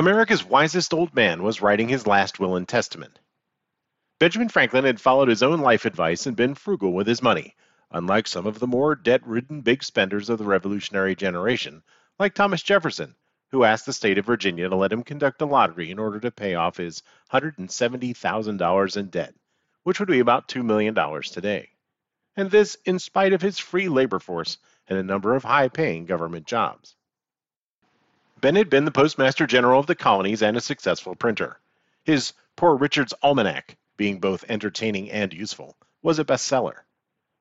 America's wisest old man was writing his last will and testament. Benjamin Franklin had followed his own life advice and been frugal with his money, unlike some of the more debt ridden big spenders of the Revolutionary generation, like Thomas Jefferson, who asked the state of Virginia to let him conduct a lottery in order to pay off his $170,000 in debt, which would be about $2 million today. And this in spite of his free labor force and a number of high paying government jobs. Ben had been the Postmaster General of the colonies and a successful printer. His Poor Richard's Almanac, being both entertaining and useful, was a bestseller.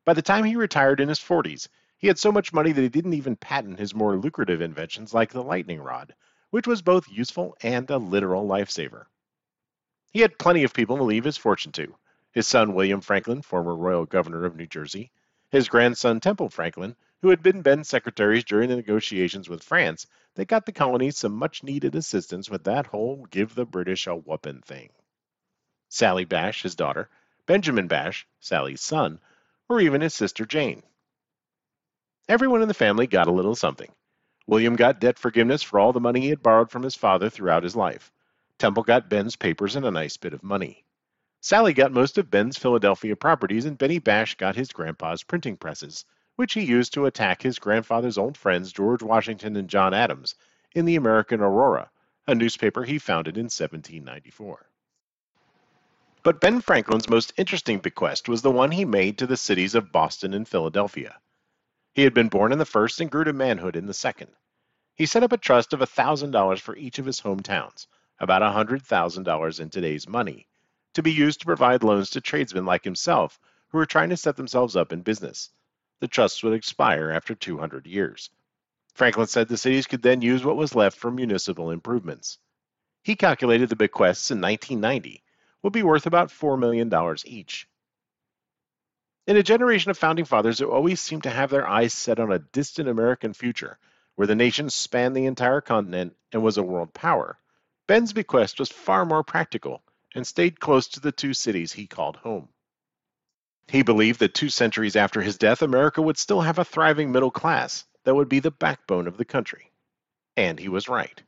By the time he retired in his 40s, he had so much money that he didn't even patent his more lucrative inventions like the lightning rod, which was both useful and a literal lifesaver. He had plenty of people to leave his fortune to. His son William Franklin, former royal governor of New Jersey, his grandson Temple Franklin, who had been Ben's secretaries during the negotiations with France that got the colonies some much needed assistance with that whole give the British a whoopin' thing. Sally Bache, his daughter, Benjamin Bache, Sally's son, or even his sister Jane. Everyone in the family got a little something. William got debt forgiveness for all the money he had borrowed from his father throughout his life. Temple got Ben's papers and a nice bit of money. Sally got most of Ben's Philadelphia properties, and Benny Bache got his grandpa's printing presses, which he used to attack his grandfather's old friends George Washington and John Adams in the American Aurora, a newspaper he founded in 1794. But Ben Franklin's most interesting bequest was the one he made to the cities of Boston and Philadelphia. He had been born in the first and grew to manhood in the second. He set up a trust of $1,000 for each of his hometowns, about $100,000 in today's money, to be used to provide loans to tradesmen like himself who were trying to set themselves up in business the trusts would expire after 200 years. Franklin said the cities could then use what was left for municipal improvements. He calculated the bequests in 1990 would be worth about $4 million each. In a generation of founding fathers who always seemed to have their eyes set on a distant American future, where the nation spanned the entire continent and was a world power, Ben's bequest was far more practical and stayed close to the two cities he called home. He believed that two centuries after his death, America would still have a thriving middle class that would be the backbone of the country. And he was right.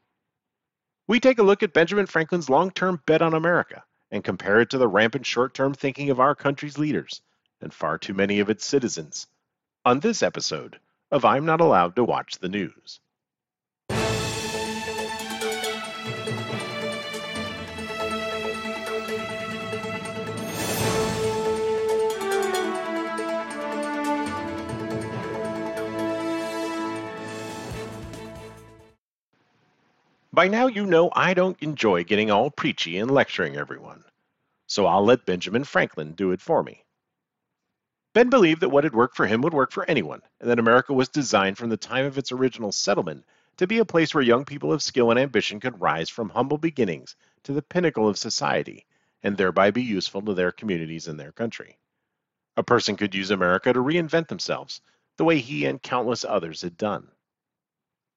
We take a look at Benjamin Franklin's long term bet on America and compare it to the rampant short term thinking of our country's leaders and far too many of its citizens on this episode of I'm Not Allowed to Watch the News. By now, you know I don't enjoy getting all preachy and lecturing everyone, so I'll let Benjamin Franklin do it for me. Ben believed that what had worked for him would work for anyone, and that America was designed from the time of its original settlement to be a place where young people of skill and ambition could rise from humble beginnings to the pinnacle of society, and thereby be useful to their communities and their country. A person could use America to reinvent themselves, the way he and countless others had done.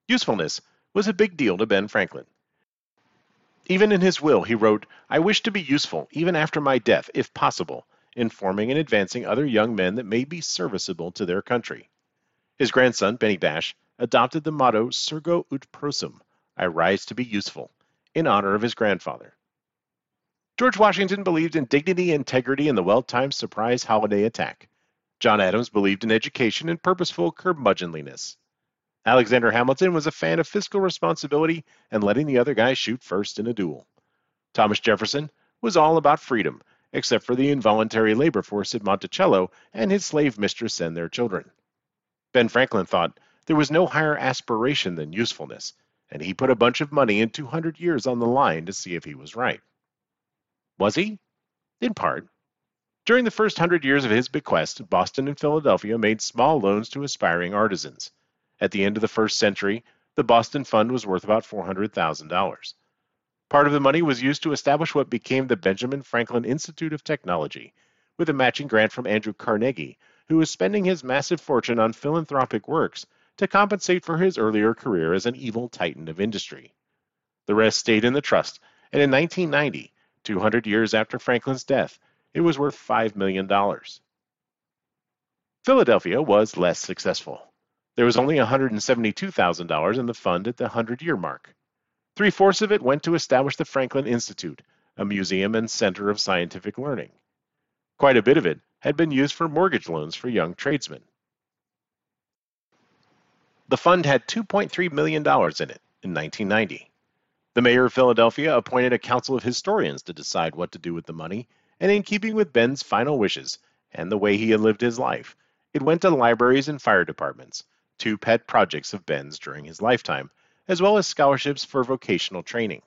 Usefulness was a big deal to Ben Franklin. Even in his will, he wrote, I wish to be useful, even after my death, if possible, in forming and advancing other young men that may be serviceable to their country. His grandson, Benny Bache, adopted the motto Surgo ut prosum, I rise to be useful, in honor of his grandfather. George Washington believed in dignity, integrity, and the well timed surprise holiday attack. John Adams believed in education and purposeful curmudgeonliness. Alexander Hamilton was a fan of fiscal responsibility and letting the other guy shoot first in a duel. Thomas Jefferson was all about freedom, except for the involuntary labor force at Monticello and his slave mistress and their children. Ben Franklin thought there was no higher aspiration than usefulness, and he put a bunch of money and 200 years on the line to see if he was right. Was he? In part. During the first hundred years of his bequest, Boston and Philadelphia made small loans to aspiring artisans. At the end of the first century, the Boston Fund was worth about $400,000. Part of the money was used to establish what became the Benjamin Franklin Institute of Technology, with a matching grant from Andrew Carnegie, who was spending his massive fortune on philanthropic works to compensate for his earlier career as an evil titan of industry. The rest stayed in the trust, and in 1990, 200 years after Franklin's death, it was worth $5 million. Philadelphia was less successful. There was only $172,000 in the fund at the 100 year mark. Three fourths of it went to establish the Franklin Institute, a museum and center of scientific learning. Quite a bit of it had been used for mortgage loans for young tradesmen. The fund had $2.3 million in it in 1990. The mayor of Philadelphia appointed a council of historians to decide what to do with the money, and in keeping with Ben's final wishes and the way he had lived his life, it went to libraries and fire departments, two pet projects of Ben's during his lifetime, as well as scholarships for vocational training.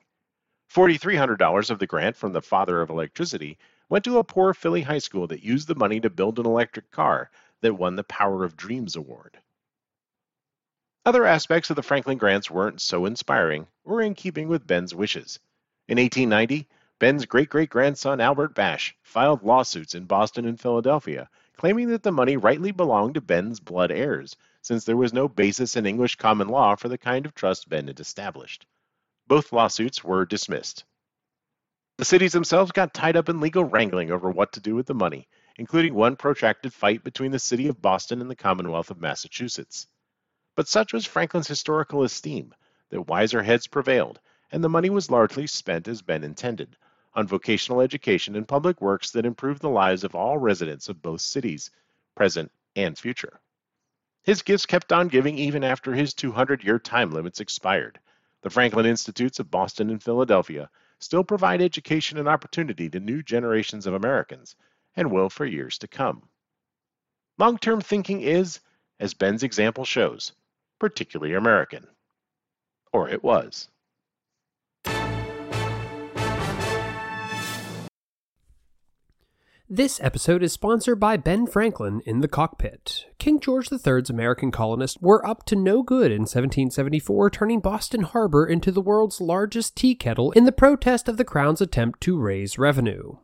$4,300 of the grant from the father of electricity went to a poor Philly high school that used the money to build an electric car that won the Power of Dreams Award. Other aspects of the Franklin grants weren't so inspiring or in keeping with Ben's wishes. In 1890, Ben's great great grandson Albert Bache filed lawsuits in Boston and Philadelphia, claiming that the money rightly belonged to Ben's blood heirs, since there was no basis in English common law for the kind of trust Ben had established. Both lawsuits were dismissed. The cities themselves got tied up in legal wrangling over what to do with the money, including one protracted fight between the city of Boston and the Commonwealth of Massachusetts. But such was Franklin's historical esteem that wiser heads prevailed, and the money was largely spent as Ben intended on vocational education and public works that improved the lives of all residents of both cities, present and future. His gifts kept on giving even after his 200 year time limits expired. The Franklin Institutes of Boston and Philadelphia still provide education and opportunity to new generations of Americans and will for years to come. Long term thinking is, as Ben's example shows, particularly American. Or it was. This episode is sponsored by Ben Franklin in the cockpit. King George III's American colonists were up to no good in 1774, turning Boston Harbor into the world's largest tea kettle in the protest of the Crown's attempt to raise revenue.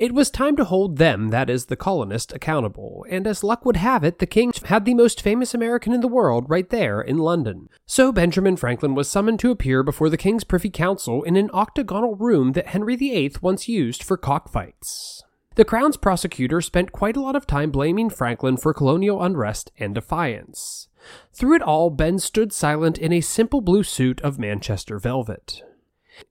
It was time to hold them, that is, the colonists, accountable, and as luck would have it, the king had the most famous American in the world right there in London. So Benjamin Franklin was summoned to appear before the king's privy council in an octagonal room that Henry VIII once used for cockfights. The Crown's prosecutor spent quite a lot of time blaming Franklin for colonial unrest and defiance. Through it all, Ben stood silent in a simple blue suit of Manchester velvet.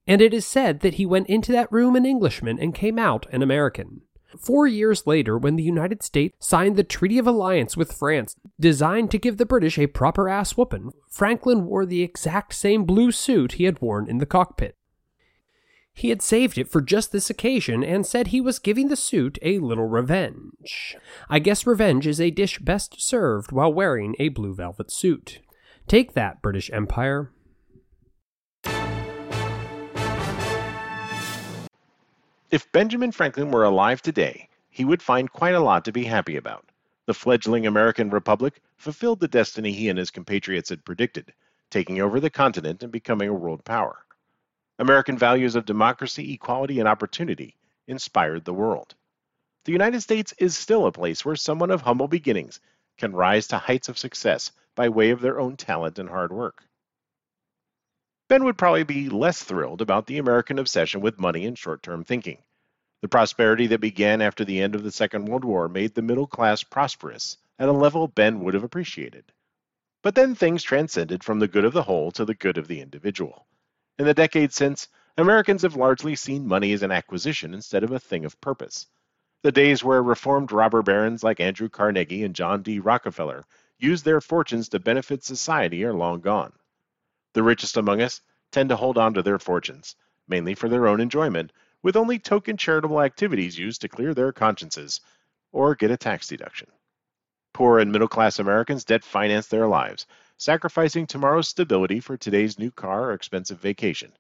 And it is said that he went into that room an Englishman and came out an American. Four years later, when the United States signed the Treaty of Alliance with France, designed to give the British a proper ass whooping, Franklin wore the exact same blue suit he had worn in the cockpit. He had saved it for just this occasion and said he was giving the suit a little revenge. I guess revenge is a dish best served while wearing a blue velvet suit. Take that, British Empire. If Benjamin Franklin were alive today, he would find quite a lot to be happy about. The fledgling American Republic fulfilled the destiny he and his compatriots had predicted, taking over the continent and becoming a world power. American values of democracy, equality, and opportunity inspired the world. The United States is still a place where someone of humble beginnings can rise to heights of success by way of their own talent and hard work. Ben would probably be less thrilled about the American obsession with money and short term thinking. The prosperity that began after the end of the Second World War made the middle class prosperous at a level Ben would have appreciated. But then things transcended from the good of the whole to the good of the individual. In the decades since, Americans have largely seen money as an acquisition instead of a thing of purpose. The days where reformed robber barons like Andrew Carnegie and John D. Rockefeller used their fortunes to benefit society are long gone. The richest among us tend to hold on to their fortunes, mainly for their own enjoyment, with only token charitable activities used to clear their consciences or get a tax deduction. Poor and middle class Americans debt finance their lives, sacrificing tomorrow's stability for today's new car or expensive vacation.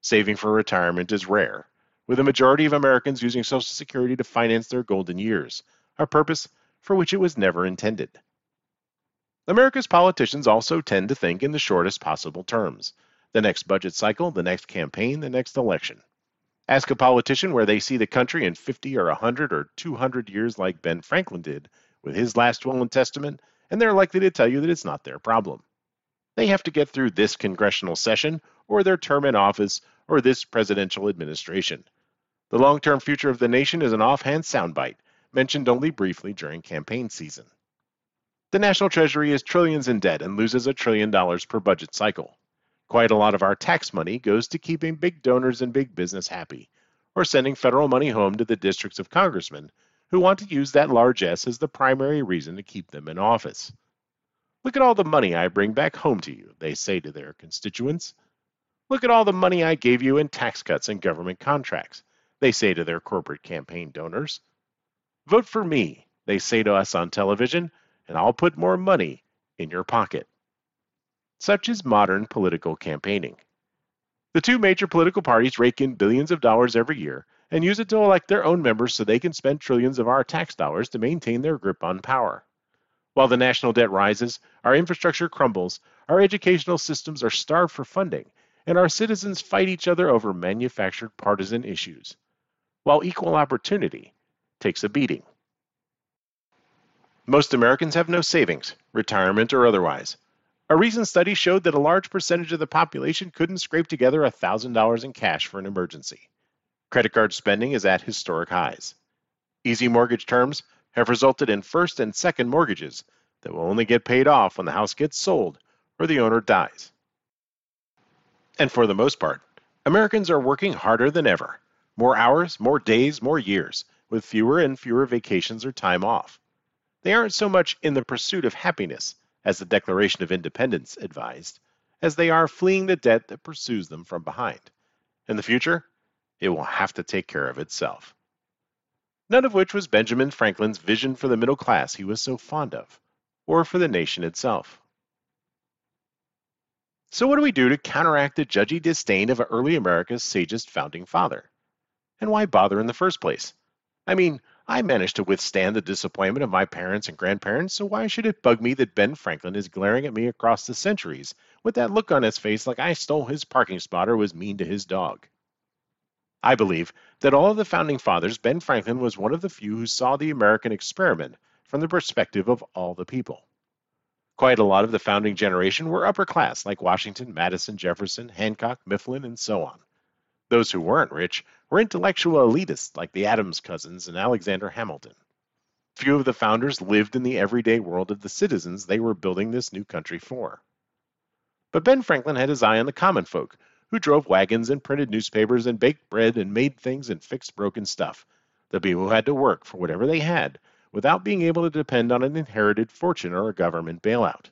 Saving for retirement is rare, with a majority of Americans using Social Security to finance their golden years, a purpose for which it was never intended. America's politicians also tend to think in the shortest possible terms the next budget cycle, the next campaign, the next election. Ask a politician where they see the country in 50 or 100 or 200 years, like Ben Franklin did with his last will and testament, and they're likely to tell you that it's not their problem. They have to get through this congressional session, or their term in office, or this presidential administration. The long term future of the nation is an offhand soundbite, mentioned only briefly during campaign season. The National Treasury is trillions in debt and loses a trillion dollars per budget cycle. Quite a lot of our tax money goes to keeping big donors and big business happy, or sending federal money home to the districts of congressmen who want to use that large S as the primary reason to keep them in office. Look at all the money I bring back home to you, they say to their constituents. Look at all the money I gave you in tax cuts and government contracts, they say to their corporate campaign donors. Vote for me, they say to us on television, and I'll put more money in your pocket. Such is modern political campaigning. The two major political parties rake in billions of dollars every year and use it to elect their own members so they can spend trillions of our tax dollars to maintain their grip on power. While the national debt rises, our infrastructure crumbles, our educational systems are starved for funding, and our citizens fight each other over manufactured partisan issues, while equal opportunity takes a beating. Most Americans have no savings, retirement or otherwise. A recent study showed that a large percentage of the population couldn't scrape together $1,000 in cash for an emergency. Credit card spending is at historic highs. Easy mortgage terms have resulted in first and second mortgages that will only get paid off when the house gets sold or the owner dies. And for the most part, Americans are working harder than ever. More hours, more days, more years, with fewer and fewer vacations or time off. They aren't so much in the pursuit of happiness as the Declaration of Independence advised, as they are fleeing the debt that pursues them from behind. In the future, it will have to take care of itself. None of which was Benjamin Franklin's vision for the middle class he was so fond of, or for the nation itself. So, what do we do to counteract the judgy disdain of early America's sagest founding father? And why bother in the first place? I mean, I managed to withstand the disappointment of my parents and grandparents, so why should it bug me that Ben Franklin is glaring at me across the centuries with that look on his face like I stole his parking spot or was mean to his dog? I believe that all of the founding fathers, Ben Franklin was one of the few who saw the American experiment from the perspective of all the people. Quite a lot of the founding generation were upper class, like Washington, Madison, Jefferson, Hancock, Mifflin, and so on. Those who weren't rich were intellectual elitists like the Adams cousins and Alexander Hamilton. Few of the founders lived in the everyday world of the citizens they were building this new country for. But Ben Franklin had his eye on the common folk, who drove wagons and printed newspapers and baked bread and made things and fixed broken stuff, the people who had to work for whatever they had without being able to depend on an inherited fortune or a government bailout.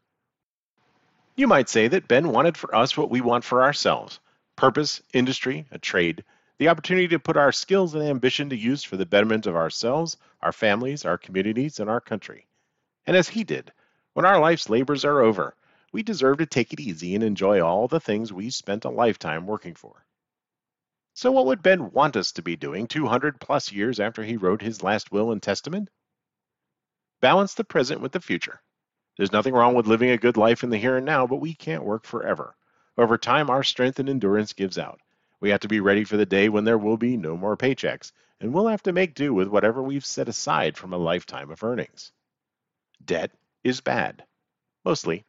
You might say that Ben wanted for us what we want for ourselves purpose, industry, a trade, the opportunity to put our skills and ambition to use for the betterment of ourselves, our families, our communities, and our country. And as he did, when our life's labors are over, we deserve to take it easy and enjoy all the things we spent a lifetime working for. So, what would Ben want us to be doing 200 plus years after he wrote his last will and testament? Balance the present with the future. There's nothing wrong with living a good life in the here and now, but we can't work forever. Over time, our strength and endurance gives out. We have to be ready for the day when there will be no more paychecks, and we'll have to make do with whatever we've set aside from a lifetime of earnings. Debt is bad. Mostly.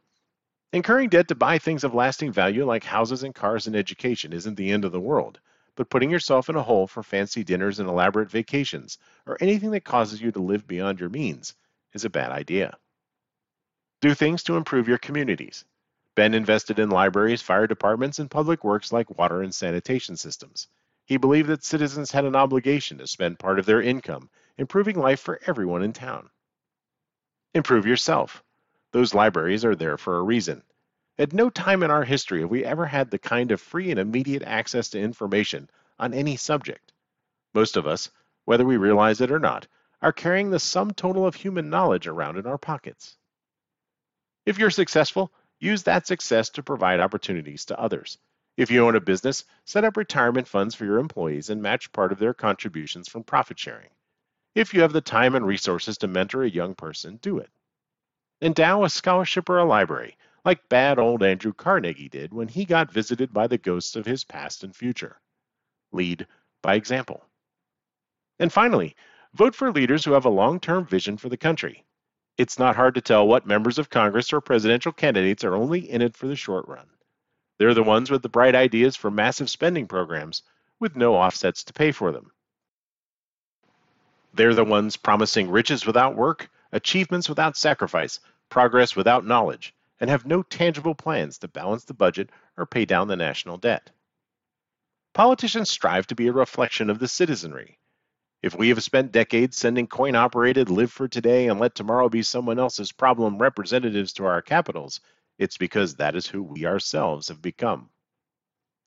Incurring debt to buy things of lasting value like houses and cars and education isn't the end of the world, but putting yourself in a hole for fancy dinners and elaborate vacations, or anything that causes you to live beyond your means, is a bad idea. Do things to improve your communities. Ben invested in libraries, fire departments, and public works like water and sanitation systems. He believed that citizens had an obligation to spend part of their income improving life for everyone in town. Improve yourself. Those libraries are there for a reason. At no time in our history have we ever had the kind of free and immediate access to information on any subject. Most of us, whether we realize it or not, are carrying the sum total of human knowledge around in our pockets. If you're successful, Use that success to provide opportunities to others. If you own a business, set up retirement funds for your employees and match part of their contributions from profit sharing. If you have the time and resources to mentor a young person, do it. Endow a scholarship or a library, like bad old Andrew Carnegie did when he got visited by the ghosts of his past and future. Lead by example. And finally, vote for leaders who have a long term vision for the country it's not hard to tell what members of Congress or presidential candidates are only in it for the short run. They're the ones with the bright ideas for massive spending programs with no offsets to pay for them. They're the ones promising riches without work, achievements without sacrifice, progress without knowledge, and have no tangible plans to balance the budget or pay down the national debt. Politicians strive to be a reflection of the citizenry. If we have spent decades sending coin operated live for today and let tomorrow be someone else's problem representatives to our capitals, it's because that is who we ourselves have become.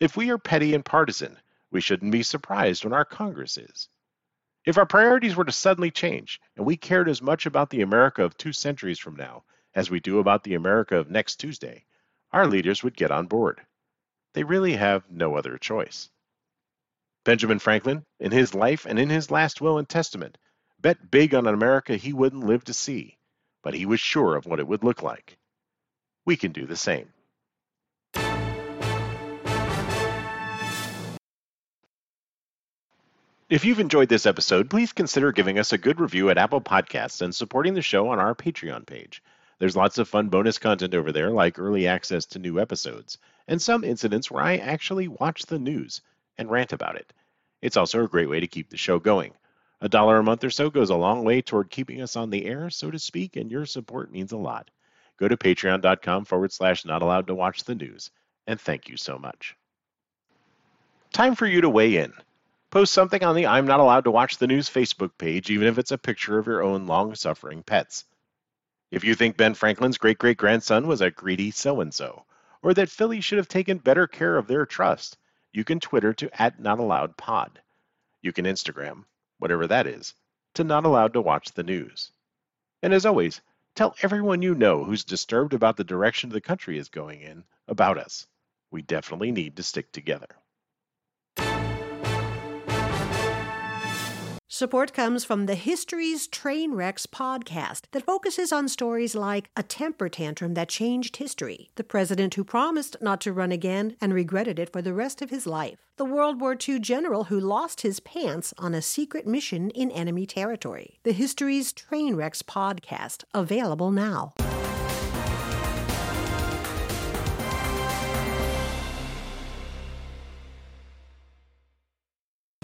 If we are petty and partisan, we shouldn't be surprised when our Congress is. If our priorities were to suddenly change and we cared as much about the America of two centuries from now as we do about the America of next Tuesday, our leaders would get on board. They really have no other choice. Benjamin Franklin, in his life and in his last will and testament, bet big on an America he wouldn't live to see, but he was sure of what it would look like. We can do the same. If you've enjoyed this episode, please consider giving us a good review at Apple Podcasts and supporting the show on our Patreon page. There's lots of fun bonus content over there, like early access to new episodes, and some incidents where I actually watch the news and rant about it. It's also a great way to keep the show going. A dollar a month or so goes a long way toward keeping us on the air, so to speak, and your support means a lot. Go to patreon.com forward slash not allowed to watch the news, and thank you so much. Time for you to weigh in. Post something on the I'm Not Allowed to Watch the News Facebook page, even if it's a picture of your own long suffering pets. If you think Ben Franklin's great great grandson was a greedy so and so, or that Philly should have taken better care of their trust, you can Twitter to at Not Allowed Pod. You can Instagram, whatever that is, to Not Allowed to Watch the News. And as always, tell everyone you know who's disturbed about the direction the country is going in about us. We definitely need to stick together. Support comes from the History's Train Wrecks podcast that focuses on stories like a temper tantrum that changed history, the president who promised not to run again and regretted it for the rest of his life, the World War II general who lost his pants on a secret mission in enemy territory. The History's Train Wrecks podcast, available now.